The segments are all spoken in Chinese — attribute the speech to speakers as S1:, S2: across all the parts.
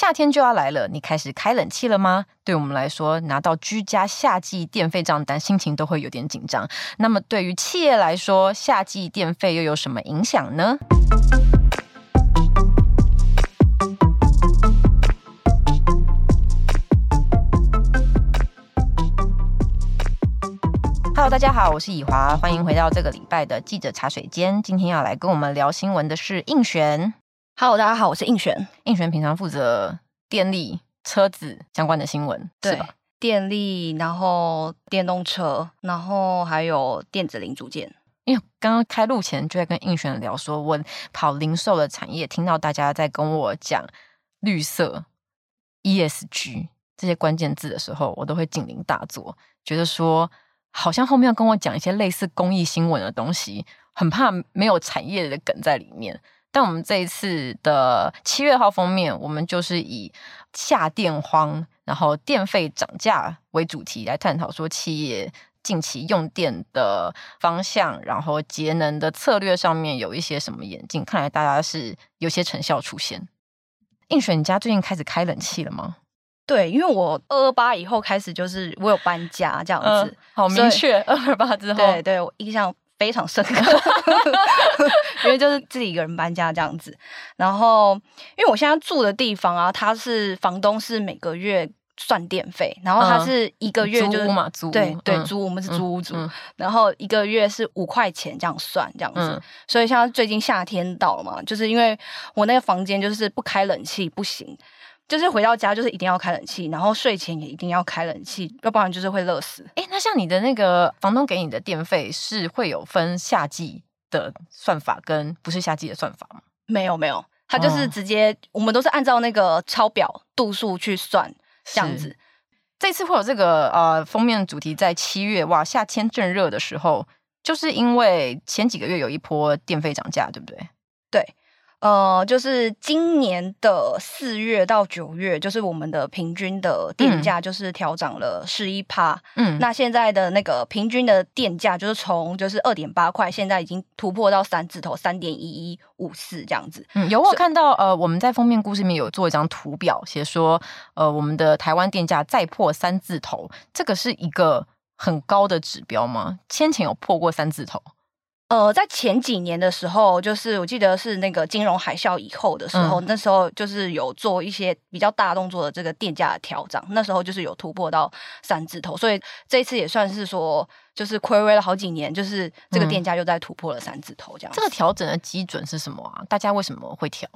S1: 夏天就要来了，你开始开冷气了吗？对我们来说，拿到居家夏季电费账单，心情都会有点紧张。那么对于企业来说，夏季电费又有什么影响呢？Hello，大家好，我是以华，欢迎回到这个礼拜的记者茶水间。今天要来跟我们聊新闻的是应璇。
S2: Hello，大家好，我是应璇。
S1: 应璇平常负责电力、车子相关的新
S2: 闻，
S1: 对吧？
S2: 电力，然后电动车，然后还有电子零组件。
S1: 因为刚刚开录前就在跟应璇聊说，我跑零售的产业，听到大家在跟我讲绿色、ESG 这些关键字的时候，我都会警铃大作，觉得说好像后面要跟我讲一些类似公益新闻的东西，很怕没有产业的梗在里面。但我们这一次的七月号封面，我们就是以下电荒，然后电费涨价为主题来探讨，说企业近期用电的方向，然后节能的策略上面有一些什么演进。看来大家是有些成效出现。应璇，你家最近开始开冷气了吗？
S2: 对，因为我二二八以后开始就是我有搬家这样子，
S1: 嗯、好明确。二二八之后，
S2: 对对，我印象。非常深刻，因为就是自己一个人搬家这样子。然后，因为我现在住的地方啊，他是房东是每个月算电费，然后他是一个月就是、对对、
S1: 嗯、
S2: 租，我们是租屋
S1: 租，
S2: 然后一个月是五块钱这样算这样子。
S1: 嗯、
S2: 所以像最近夏天到了嘛，就是因为我那个房间就是不开冷气不行。就是回到家就是一定要开冷气，然后睡前也一定要开冷气，要不然就是会热死。
S1: 哎，那像你的那个房东给你的电费是会有分夏季的算法跟不是夏季的算法吗？
S2: 没有没有，他就是直接、哦、我们都是按照那个抄表度数去算这样子。
S1: 这次会有这个呃封面主题在七月哇，夏天正热的时候，就是因为前几个月有一波电费涨价，对不对？
S2: 对。呃，就是今年的四月到九月，就是我们的平均的电价就是调涨了十一趴。嗯，那现在的那个平均的电价就是从就是二点八块，现在已经突破到三字头，三点一一五四这样子。嗯，
S1: 有我看到呃，我们在封面故事里面有做一张图表，写说呃，我们的台湾电价再破三字头，这个是一个很高的指标吗？先前有破过三字头？
S2: 呃，在前几年的时候，就是我记得是那个金融海啸以后的时候，嗯、那时候就是有做一些比较大动作的这个电价的调整，那时候就是有突破到三字头，所以这一次也算是说，就是亏微了好几年，就是这个电价又在突破了三字头这样、嗯。这个
S1: 调整的基准是什么啊？大家为什么会调？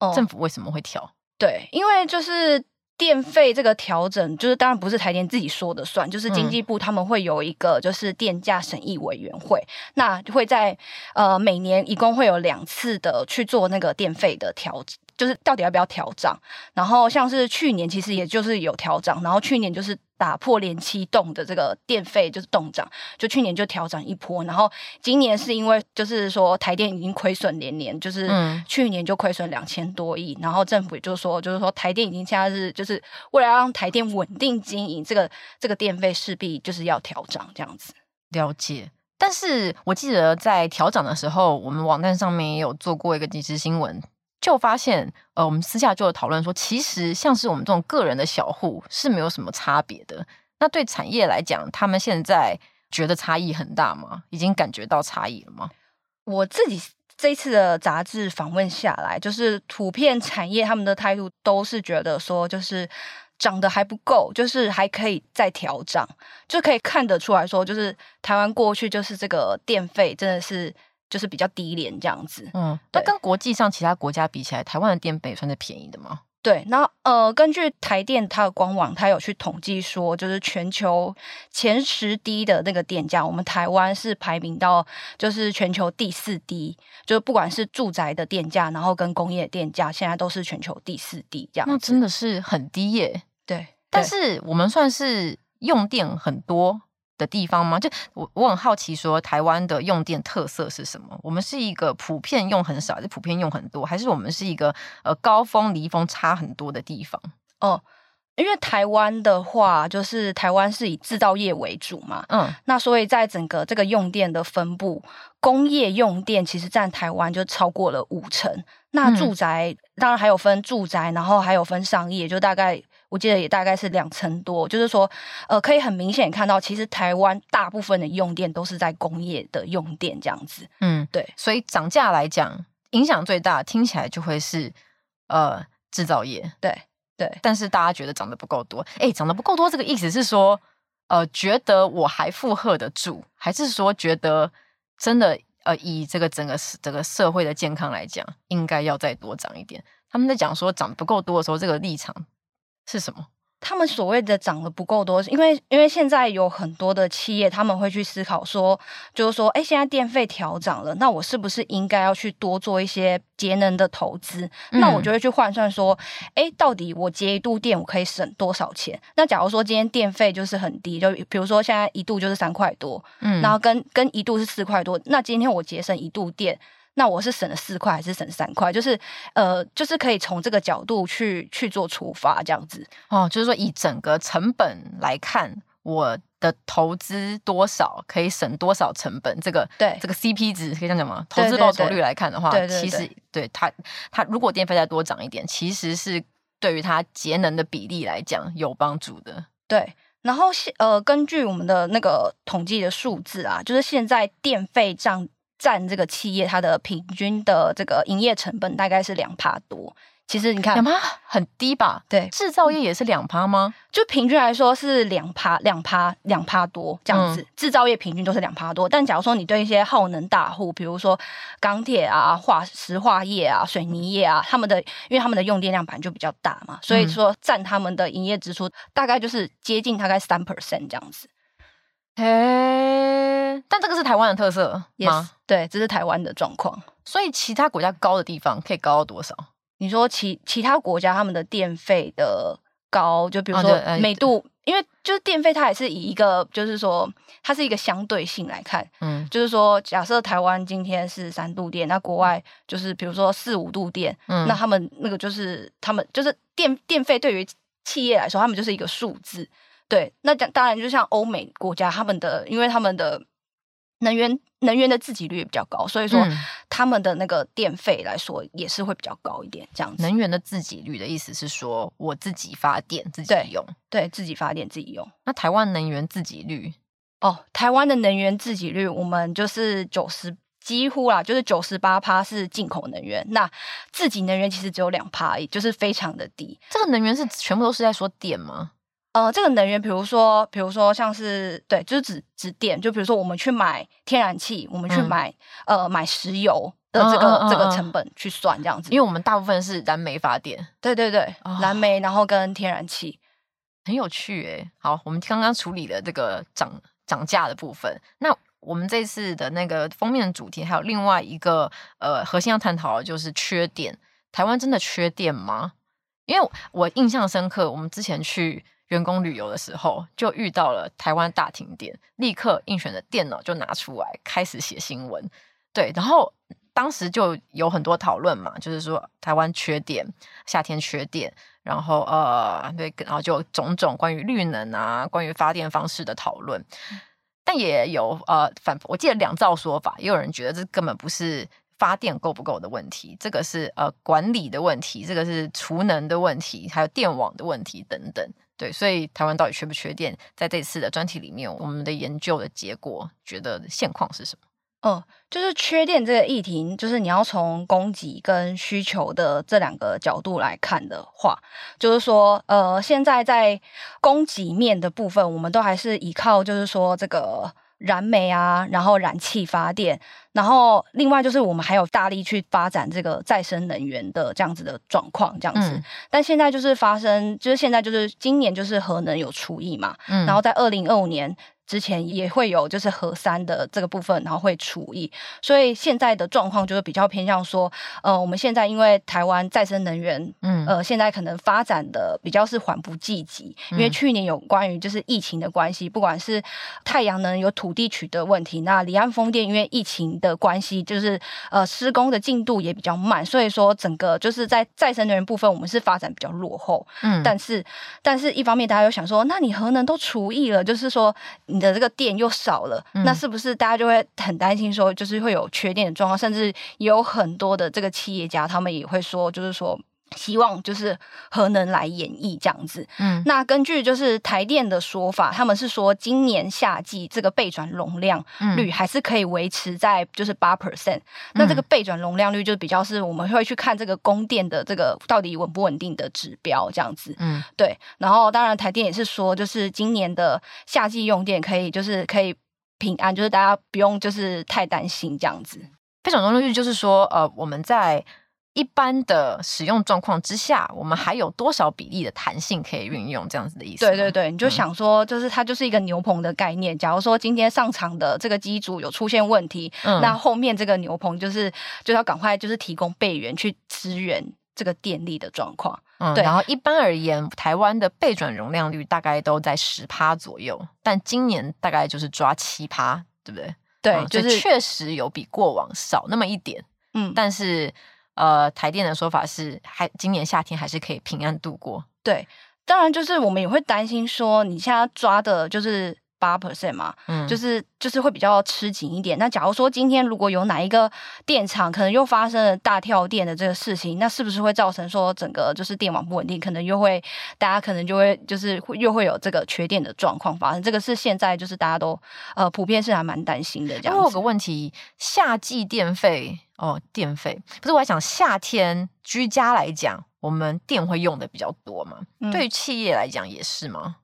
S1: 嗯、政府为什么会调？
S2: 对，因为就是。电费这个调整，就是当然不是台电自己说的算，就是经济部他们会有一个就是电价审议委员会，嗯、那会在呃每年一共会有两次的去做那个电费的调整。就是到底要不要调涨？然后像是去年其实也就是有调涨，然后去年就是打破连七冻的这个电费就是动涨，就去年就调涨一波。然后今年是因为就是说台电已经亏损连连，就是去年就亏损两千多亿，然后政府也就说就是说台电已经现在是就是为了让台电稳定经营，这个这个电费势必就是要调涨这样子。
S1: 了解。但是我记得在调涨的时候，我们网站上面也有做过一个即时新闻。就发现，呃，我们私下就有讨论说，其实像是我们这种个人的小户是没有什么差别的。那对产业来讲，他们现在觉得差异很大吗？已经感觉到差异了吗？
S2: 我自己这一次的杂志访问下来，就是普遍产业他们的态度都是觉得说，就是涨得还不够，就是还可以再调涨，就可以看得出来说，就是台湾过去就是这个电费真的是。就是比较低廉这样子，
S1: 嗯，那跟国际上其他国家比起来，台湾的电费算是便宜的吗？
S2: 对，那呃，根据台电它的官网，它有去统计说，就是全球前十低的那个电价，我们台湾是排名到就是全球第四低，就是不管是住宅的电价，然后跟工业电价，现在都是全球第四低这样。
S1: 那真的是很低耶。
S2: 对，
S1: 但是我们算是用电很多的地方吗？就我我很好奇，说台湾的用电特色是什么？我们是一个普遍用很少，还是普遍用很多，还是我们是一个呃高峰离峰差很多的地方？
S2: 哦，因为台湾的话，就是台湾是以制造业为主嘛，嗯，那所以在整个这个用电的分布，工业用电其实占台湾就超过了五成，那住宅、嗯、当然还有分住宅，然后还有分商业，就大概我记得也大概是两成多。就是说，呃，可以很明显看到，其实台湾大部分的用电都是在工业的用电这样子。
S1: 嗯，对。所以涨价来讲，影响最大，听起来就会是呃制造业。
S2: 对对。
S1: 但是大家觉得涨得不够多，哎，涨得不够多，这个意思是说，呃，觉得我还负荷得住，还是说觉得真的？呃，以这个整个整个社会的健康来讲，应该要再多涨一点。他们在讲说涨不够多的时候，这个立场是什么？
S2: 他们所谓的涨得不够多，因为因为现在有很多的企业，他们会去思考说，就是说，哎，现在电费调涨了，那我是不是应该要去多做一些节能的投资？嗯、那我就会去换算说，哎，到底我节一度电我可以省多少钱？那假如说今天电费就是很低，就比如说现在一度就是三块多，嗯，然后跟跟一度是四块多，那今天我节省一度电。那我是省了四块还是省三块？就是呃，就是可以从这个角度去去做出发，这样子
S1: 哦。就是说，以整个成本来看，我的投资多少可以省多少成本？这个
S2: 对
S1: 这个 CP 值可以这样讲吗？投资报酬率来看的话，
S2: 对对对
S1: 其实对它它如果电费再多涨一点，其实是对于它节能的比例来讲有帮助的。
S2: 对，然后现呃，根据我们的那个统计的数字啊，就是现在电费涨。占这个企业它的平均的这个营业成本大概是两趴多，其实你看
S1: 两趴很低吧？
S2: 对，
S1: 制造业也是两趴吗？
S2: 就平均来说是两趴，两趴，两趴多这样子。嗯、制造业平均都是两趴多，但假如说你对一些耗能大户，比如说钢铁啊、化石化业啊、水泥业啊，他们的因为他们的用电量本来就比较大嘛，所以说占他们的营业支出大概就是接近大概三 percent 这样子。
S1: 嘿，但这个是台湾的特色吗？Yes,
S2: 对，这是台湾的状况。
S1: 所以其他国家高的地方可以高到多少？
S2: 你说其其他国家他们的电费的高，就比如说每度，啊、因为就是电费它也是以一个就是说它是一个相对性来看，嗯，就是说假设台湾今天是三度电，那国外就是比如说四五度电，嗯，那他们那个就是他们就是电电费对于企业来说，他们就是一个数字。对，那讲当然就像欧美国家，他们的因为他们的能源能源的自给率也比较高，所以说他们的那个电费来说也是会比较高一点。这样子，
S1: 能源的自给率的意思是说我自己发电自己用，
S2: 对，对，自己发电自己用。
S1: 那台湾能源自给率
S2: 哦，台湾的能源自给率我们就是九十几乎啦，就是九十八趴是进口能源，那自己能源其实只有两趴而已，就是非常的低。
S1: 这个能源是全部都是在说电吗？
S2: 呃，这个能源，比如说，比如说像是对，就是指指电，就比如说我们去买天然气，我们去买、嗯、呃买石油的这个、嗯嗯嗯、这个成本去算这样子，
S1: 因为我们大部分是燃煤发电，
S2: 对对对，哦、燃煤，然后跟天然气，
S1: 很有趣诶。好，我们刚刚处理了这个涨涨价的部分，那我们这次的那个封面的主题还有另外一个呃核心要探讨的就是缺电，台湾真的缺电吗？因为我印象深刻，我们之前去。员工旅游的时候，就遇到了台湾大停电，立刻应选的电脑就拿出来开始写新闻。对，然后当时就有很多讨论嘛，就是说台湾缺电，夏天缺电，然后呃，对，然后就种种关于绿能啊，关于发电方式的讨论。但也有呃反，我记得两造说法，也有人觉得这根本不是发电够不够的问题，这个是呃管理的问题，这个是储能的问题，还有电网的问题等等。对，所以台湾到底缺不缺电？在这次的专题里面，我们的研究的结果觉得现况是什么？
S2: 嗯，就是缺电这个议题，就是你要从供给跟需求的这两个角度来看的话，就是说，呃，现在在供给面的部分，我们都还是依靠，就是说这个。燃煤啊，然后燃气发电，然后另外就是我们还有大力去发展这个再生能源的这样子的状况，这样子。嗯、但现在就是发生，就是现在就是今年就是核能有除役嘛，嗯、然后在二零二五年。之前也会有就是核三的这个部分，然后会除役，所以现在的状况就是比较偏向说，呃，我们现在因为台湾再生能源，嗯，呃，现在可能发展的比较是缓不济急，因为去年有关于就是疫情的关系，不管是太阳能有土地取得问题，那离岸风电因为疫情的关系，就是呃施工的进度也比较慢，所以说整个就是在再生能源部分，我们是发展比较落后，嗯，但是但是一方面大家又想说，那你核能都除役了，就是说。你的这个电又少了，嗯、那是不是大家就会很担心说，就是会有缺电的状况？甚至也有很多的这个企业家，他们也会说，就是说。希望就是核能来演绎这样子，嗯，那根据就是台电的说法，他们是说今年夏季这个备转容量率还是可以维持在就是八 percent，嗯。那这个备转容量率就比较是我们会去看这个供电的这个到底稳不稳定的指标这样子，嗯，对。然后当然台电也是说，就是今年的夏季用电可以就是可以平安，就是大家不用就是太担心这样子。
S1: 备转容量率就是说，呃，我们在。一般的使用状况之下，我们还有多少比例的弹性可以运用？这样子的意思。
S2: 对对对，你就想说，就是它就是一个牛棚的概念。嗯、假如说今天上场的这个机组有出现问题，嗯、那后面这个牛棚就是就要赶快就是提供备援去支援这个电力的状况。
S1: 嗯，对。然后一般而言，台湾的备转容量率大概都在十趴左右，但今年大概就是抓七趴，对不对？
S2: 对，
S1: 嗯、
S2: 就是
S1: 确实有比过往少那么一点。嗯，但是。呃，台电的说法是，还今年夏天还是可以平安度过。
S2: 对，当然就是我们也会担心说，你现在抓的就是八 percent 嘛，嗯，就是就是会比较吃紧一点。那假如说今天如果有哪一个电厂可能又发生了大跳电的这个事情，那是不是会造成说整个就是电网不稳定，可能又会大家可能就会就是会又会有这个缺电的状况发生？这个是现在就是大家都呃普遍是还蛮担心的。这样，
S1: 我有个问题，夏季电费。哦，电费不是，我还想夏天居家来讲，我们电会用的比较多嘛？嗯、对于企业来讲也是吗？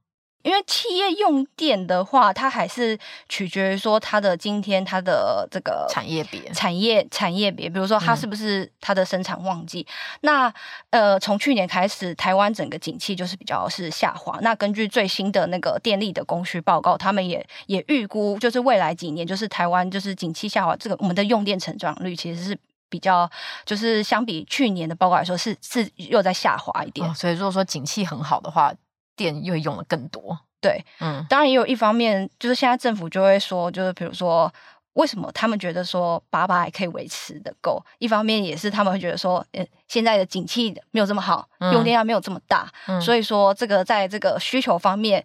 S2: 因为企业用电的话，它还是取决于说它的今天它的这个
S1: 产业别、
S2: 产业产业别，比如说它是不是它的生产旺季。嗯、那呃，从去年开始，台湾整个景气就是比较是下滑。那根据最新的那个电力的供需报告，他们也也预估，就是未来几年，就是台湾就是景气下滑，这个我们的用电成长率其实是比较，就是相比去年的报告来说，是是又在下滑一点。
S1: 哦、所以如果说景气很好的话。电又用的更多，
S2: 对，嗯，当然也有一方面，就是现在政府就会说，就是比如说，为什么他们觉得说八八还可以维持的够？一方面也是他们会觉得说，呃，现在的景气没有这么好，嗯、用电量没有这么大，嗯、所以说这个在这个需求方面，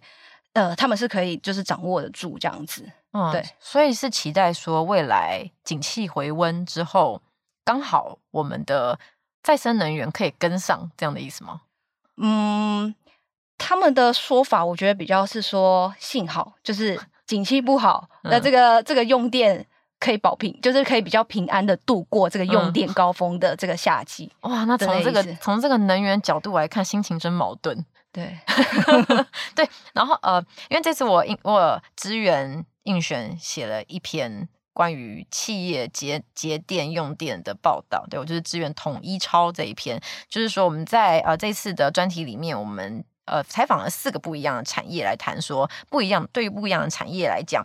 S2: 呃，他们是可以就是掌握得住这样子，嗯，对，
S1: 所以是期待说未来景气回温之后，刚好我们的再生能源可以跟上这样的意思吗？
S2: 嗯。他们的说法，我觉得比较是说，幸好就是 景气不好，嗯、那这个这个用电可以保平，就是可以比较平安的度过这个用电高峰的这个夏季。
S1: 嗯、哇，那从这个从这个能源角度来看，心情真矛盾。
S2: 对，
S1: 对。然后呃，因为这次我应我支援应选写了一篇关于企业节节电用电的报道，对我就是支援统一超这一篇，就是说我们在呃这次的专题里面，我们。呃，采访了四个不一样的产业来谈说，不一样对于不一样的产业来讲，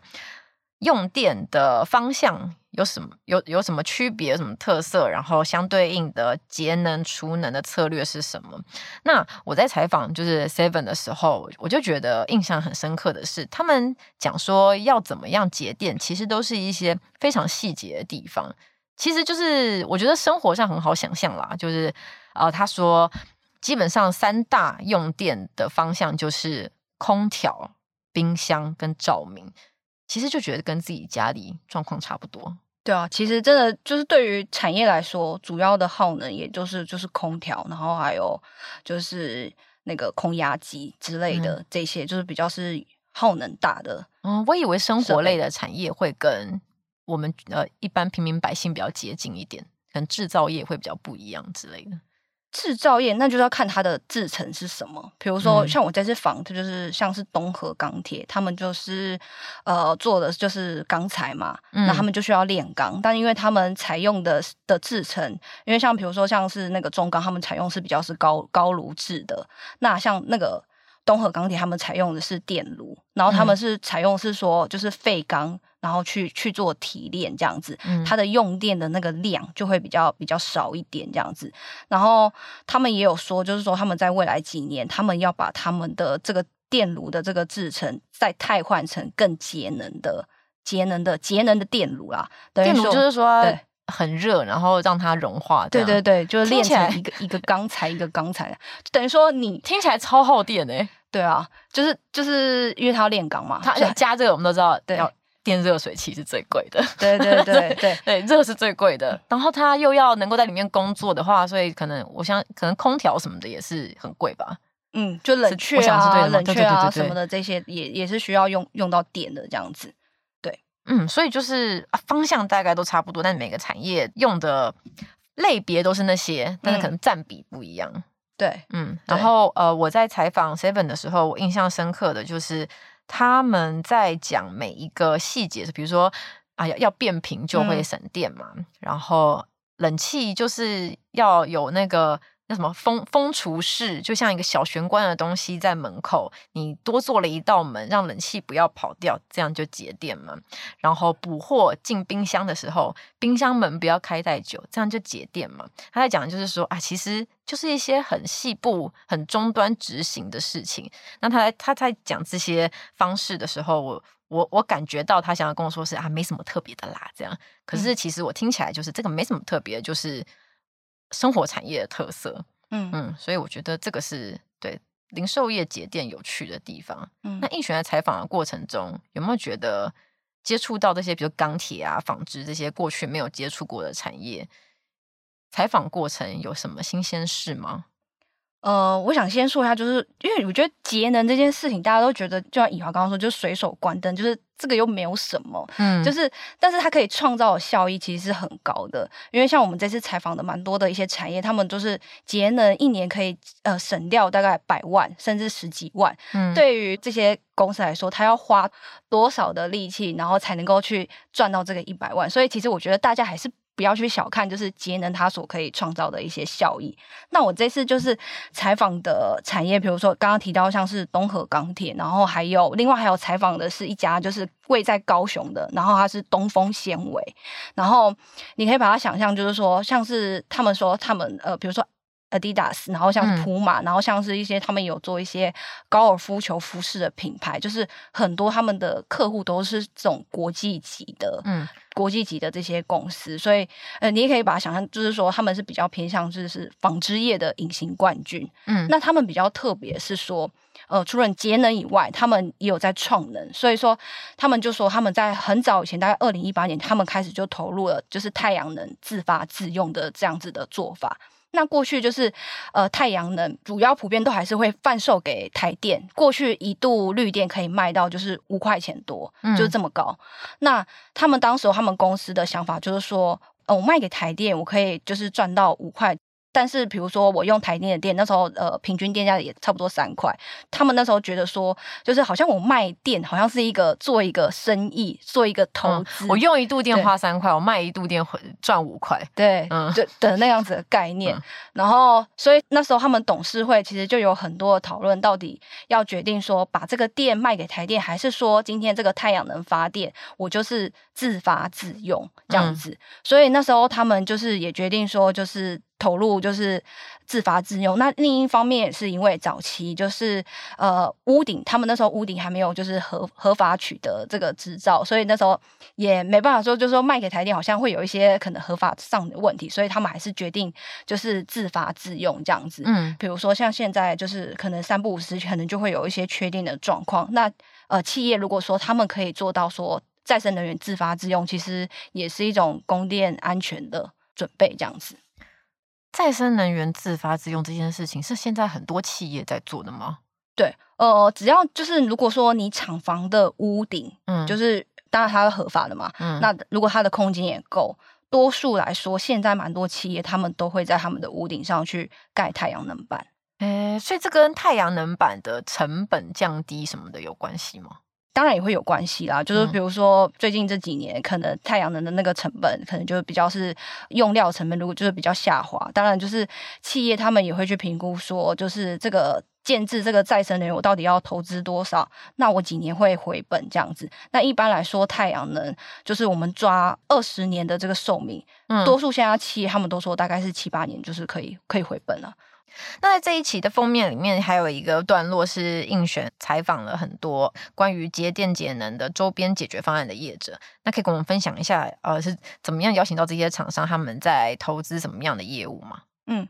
S1: 用电的方向有什么有有什么区别，什么特色，然后相对应的节能储能的策略是什么？那我在采访就是 Seven 的时候，我就觉得印象很深刻的是，他们讲说要怎么样节电，其实都是一些非常细节的地方，其实就是我觉得生活上很好想象啦，就是呃，他说。基本上三大用电的方向就是空调、冰箱跟照明，其实就觉得跟自己家里状况差不多。
S2: 对啊，其实真的就是对于产业来说，主要的耗能也就是就是空调，然后还有就是那个空压机之类的这些，嗯、就是比较是耗能大的。
S1: 嗯，我以为生活类的产业会跟我们呃一般平民百姓比较接近一点，可能制造业会比较不一样之类的。
S2: 制造业那就是要看它的制成是什么，比如说像我这次访，它就是像是东河钢铁，他们就是呃做的就是钢材嘛，嗯、那他们就需要炼钢，但因为他们采用的的制成，因为像比如说像是那个中钢，他们采用是比较是高高炉制的，那像那个东河钢铁，他们采用的是电炉，然后他们是采用是说就是废钢。然后去去做提炼这样子，它的用电的那个量就会比较比较少一点这样子。然后他们也有说，就是说他们在未来几年，他们要把他们的这个电炉的这个制成再汰换成更节能的、节能的、节能的电炉啦。
S1: 电炉就是说对很热，然后让它融化。
S2: 对对对，就是炼成一个一个钢材一个钢材，等于说你
S1: 听起来超耗电哎、欸。
S2: 对啊，就是就是因为它要炼钢嘛，
S1: 它加这个我们都知道，
S2: 对，
S1: 要电热水器是最贵的，
S2: 对对对对
S1: 对，热是最贵的。然后它又要能够在里面工作的话，所以可能我想可能空调什么的也是很贵吧。
S2: 嗯，就冷却啊，冷却啊什么的这些也也是需要用用到电的这样子。对，
S1: 嗯，所以就是方向大概都差不多，但每个产业用的类别都是那些，但是可能占比不一样。嗯、
S2: 对，
S1: 嗯，然后呃，我在采访 Seven 的时候，我印象深刻的就是他们在讲每一个细节，比如说啊，要要变频就会省电嘛，嗯、然后冷气就是要有那个。那什么风风厨室，就像一个小玄关的东西在门口，你多做了一道门，让冷气不要跑掉，这样就节电嘛。然后补货进冰箱的时候，冰箱门不要开太久，这样就节电嘛。他在讲的就是说啊，其实就是一些很细部、很终端执行的事情。那他他在讲这些方式的时候，我我我感觉到他想要跟我说是啊，没什么特别的啦，这样。可是其实我听起来就是这个没什么特别，就是。生活产业的特色，嗯嗯，所以我觉得这个是对零售业节点有趣的地方。嗯，那应璇在采访的过程中，有没有觉得接触到这些，比如钢铁啊、纺织这些过去没有接触过的产业，采访过程有什么新鲜事吗？
S2: 呃，我想先说一下，就是因为我觉得节能这件事情，大家都觉得，就像以华刚刚说，就随手关灯，就是这个又没有什么，嗯，就是，但是它可以创造的效益其实是很高的。因为像我们这次采访的蛮多的一些产业，他们就是节能一年可以呃省掉大概百万甚至十几万。嗯，对于这些公司来说，他要花多少的力气，然后才能够去赚到这个一百万？所以其实我觉得大家还是。不要去小看，就是节能它所可以创造的一些效益。那我这次就是采访的产业，比如说刚刚提到像是东河钢铁，然后还有另外还有采访的是一家就是位在高雄的，然后它是东风纤维。然后你可以把它想象，就是说像是他们说他们呃，比如说。Adidas，然后像是普马，嗯、然后像是一些他们有做一些高尔夫球服饰的品牌，就是很多他们的客户都是这种国际级的，嗯，国际级的这些公司，所以呃，你也可以把它想象，就是说他们是比较偏向就是纺织业的隐形冠军，嗯，那他们比较特别是说，呃，除了节能以外，他们也有在创能，所以说他们就说他们在很早以前，大概二零一八年，他们开始就投入了就是太阳能自发自用的这样子的做法。那过去就是，呃，太阳能主要普遍都还是会贩售给台电。过去一度绿电可以卖到就是五块钱多，嗯、就是这么高。那他们当时他们公司的想法就是说，哦，我卖给台电，我可以就是赚到五块。但是，比如说我用台电的电，那时候呃，平均电价也差不多三块。他们那时候觉得说，就是好像我卖电好像是一个做一个生意，做一个投资。嗯、我
S1: 用一度电花三块，我卖一度电赚五块。
S2: 对，嗯，就的那样子的概念。嗯、然后，所以那时候他们董事会其实就有很多的讨论，到底要决定说把这个电卖给台电，还是说今天这个太阳能发电，我就是自发自用这样子。嗯、所以那时候他们就是也决定说，就是。投入就是自发自用，那另一方面也是因为早期就是呃屋顶，他们那时候屋顶还没有就是合合法取得这个执照，所以那时候也没办法说，就是说卖给台电好像会有一些可能合法上的问题，所以他们还是决定就是自发自用这样子。嗯，比如说像现在就是可能三不五时可能就会有一些确定的状况，那呃企业如果说他们可以做到说再生能源自发自用，其实也是一种供电安全的准备这样子。
S1: 再生能源自发自用这件事情是现在很多企业在做的吗？
S2: 对，呃，只要就是如果说你厂房的屋顶，嗯，就是当然它是合法的嘛，嗯，那如果它的空间也够，多数来说，现在蛮多企业他们都会在他们的屋顶上去盖太阳能板。
S1: 诶，所以这跟太阳能板的成本降低什么的有关系吗？
S2: 当然也会有关系啦，就是比如说最近这几年，可能太阳能的那个成本，可能就比较是用料成本，如果就是比较下滑。当然，就是企业他们也会去评估说，就是这个建制这个再生能源，我到底要投资多少？那我几年会回本这样子？那一般来说，太阳能就是我们抓二十年的这个寿命，嗯，多数现在企业他们都说大概是七八年，就是可以可以回本了。
S1: 那在这一期的封面里面，还有一个段落是映选采访了很多关于节电节能的周边解决方案的业者。那可以跟我们分享一下，呃，是怎么样邀请到这些厂商，他们在投资什么样的业务吗？
S2: 嗯，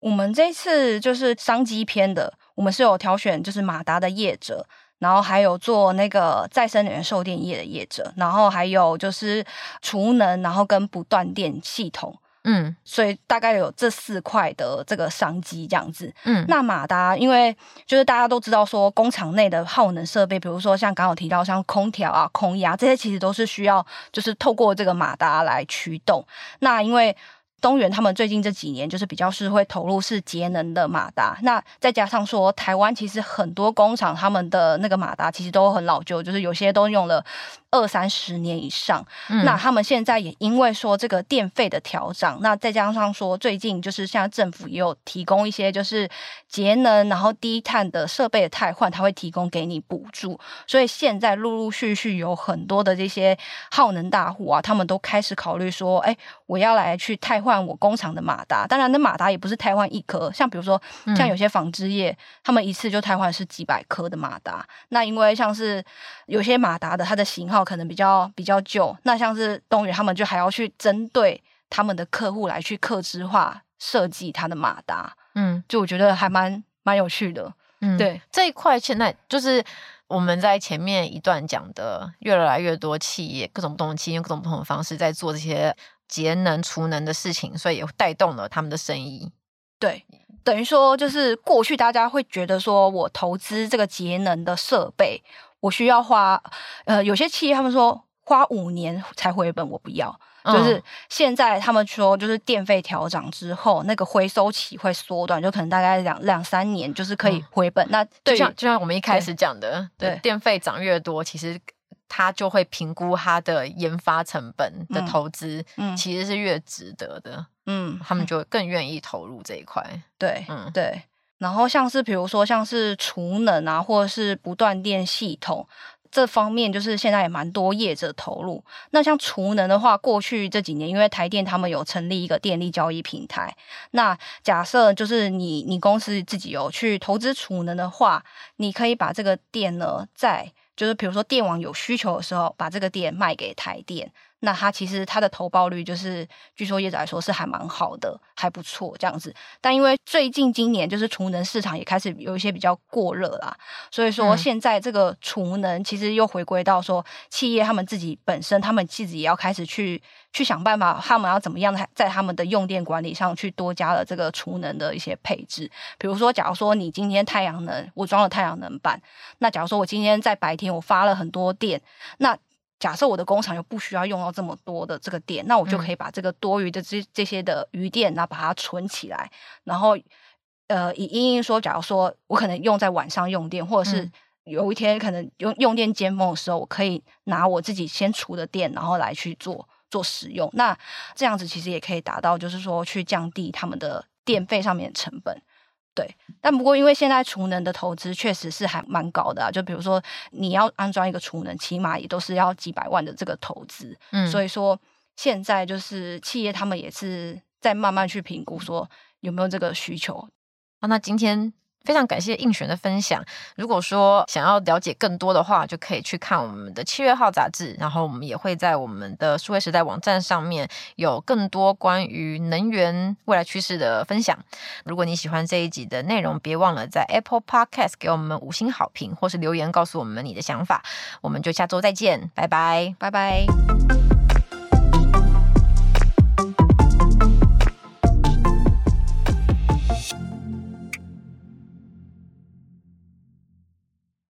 S2: 我们这次就是商机篇的，我们是有挑选就是马达的业者，然后还有做那个再生能源售电业的业者，然后还有就是储能，然后跟不断电系统。
S1: 嗯，
S2: 所以大概有这四块的这个商机这样子。
S1: 嗯，
S2: 那马达，因为就是大家都知道说，工厂内的耗能设备，比如说像刚刚有提到像空调啊、空压这些，其实都是需要就是透过这个马达来驱动。那因为东元他们最近这几年就是比较是会投入是节能的马达，那再加上说台湾其实很多工厂他们的那个马达其实都很老旧，就是有些都用了。二三十年以上，嗯、那他们现在也因为说这个电费的调涨，那再加上说最近就是现在政府也有提供一些就是节能然后低碳的设备的汰换，它会提供给你补助，所以现在陆陆续续有很多的这些耗能大户啊，他们都开始考虑说，哎，我要来去汰换我工厂的马达。当然，那马达也不是汰换一颗，像比如说像有些纺织业，嗯、他们一次就汰换是几百颗的马达。那因为像是有些马达的它的型号。可能比较比较旧，那像是东元他们就还要去针对他们的客户来去客制化设计他的马达，嗯，就我觉得还蛮蛮有趣的，嗯，对。
S1: 这一块现在就是我们在前面一段讲的，越来越多企业各种不同的企业用各种不同的方式在做这些节能储能的事情，所以也带动了他们的生意，
S2: 对，等于说就是过去大家会觉得说我投资这个节能的设备。我需要花，呃，有些企业他们说花五年才回本，我不要。嗯、就是现在他们说，就是电费调涨之后，那个回收期会缩短，就可能大概两两三年，就是可以回本。嗯、那
S1: 就像就像我们一开始讲的，
S2: 对，
S1: 对电费涨越多，其实他就会评估他的研发成本的投资，嗯，其实是越值得的，嗯，他们就更愿意投入这一块。
S2: 对，嗯，对。然后像是比如说像是储能啊，或者是不断电系统这方面，就是现在也蛮多业者投入。那像储能的话，过去这几年因为台电他们有成立一个电力交易平台，那假设就是你你公司自己有去投资储能的话，你可以把这个电呢，在就是比如说电网有需求的时候，把这个电卖给台电。那它其实它的投报率就是，据说业者来说是还蛮好的，还不错这样子。但因为最近今年就是储能市场也开始有一些比较过热啦，所以说现在这个储能其实又回归到说，企业他们自己本身，他们自己也要开始去去想办法，他们要怎么样在他们的用电管理上去多加了这个储能的一些配置。比如说，假如说你今天太阳能，我装了太阳能板，那假如说我今天在白天我发了很多电，那假设我的工厂又不需要用到这么多的这个电，那我就可以把这个多余的这这些的余电，然后把它存起来，然后呃，以因应说，假如说我可能用在晚上用电，或者是有一天可能用用电尖峰的时候，我可以拿我自己先储的电，然后来去做做使用。那这样子其实也可以达到，就是说去降低他们的电费上面的成本。对，但不过因为现在储能的投资确实是还蛮高的啊，就比如说你要安装一个储能，起码也都是要几百万的这个投资。嗯，所以说现在就是企业他们也是在慢慢去评估说有没有这个需求。
S1: 啊，那今天。非常感谢映璇的分享。如果说想要了解更多的话，就可以去看我们的七月号杂志。然后我们也会在我们的数位时代网站上面有更多关于能源未来趋势的分享。如果你喜欢这一集的内容，别忘了在 Apple Podcast 给我们五星好评，或是留言告诉我们你的想法。我们就下周再见，拜拜，
S2: 拜拜。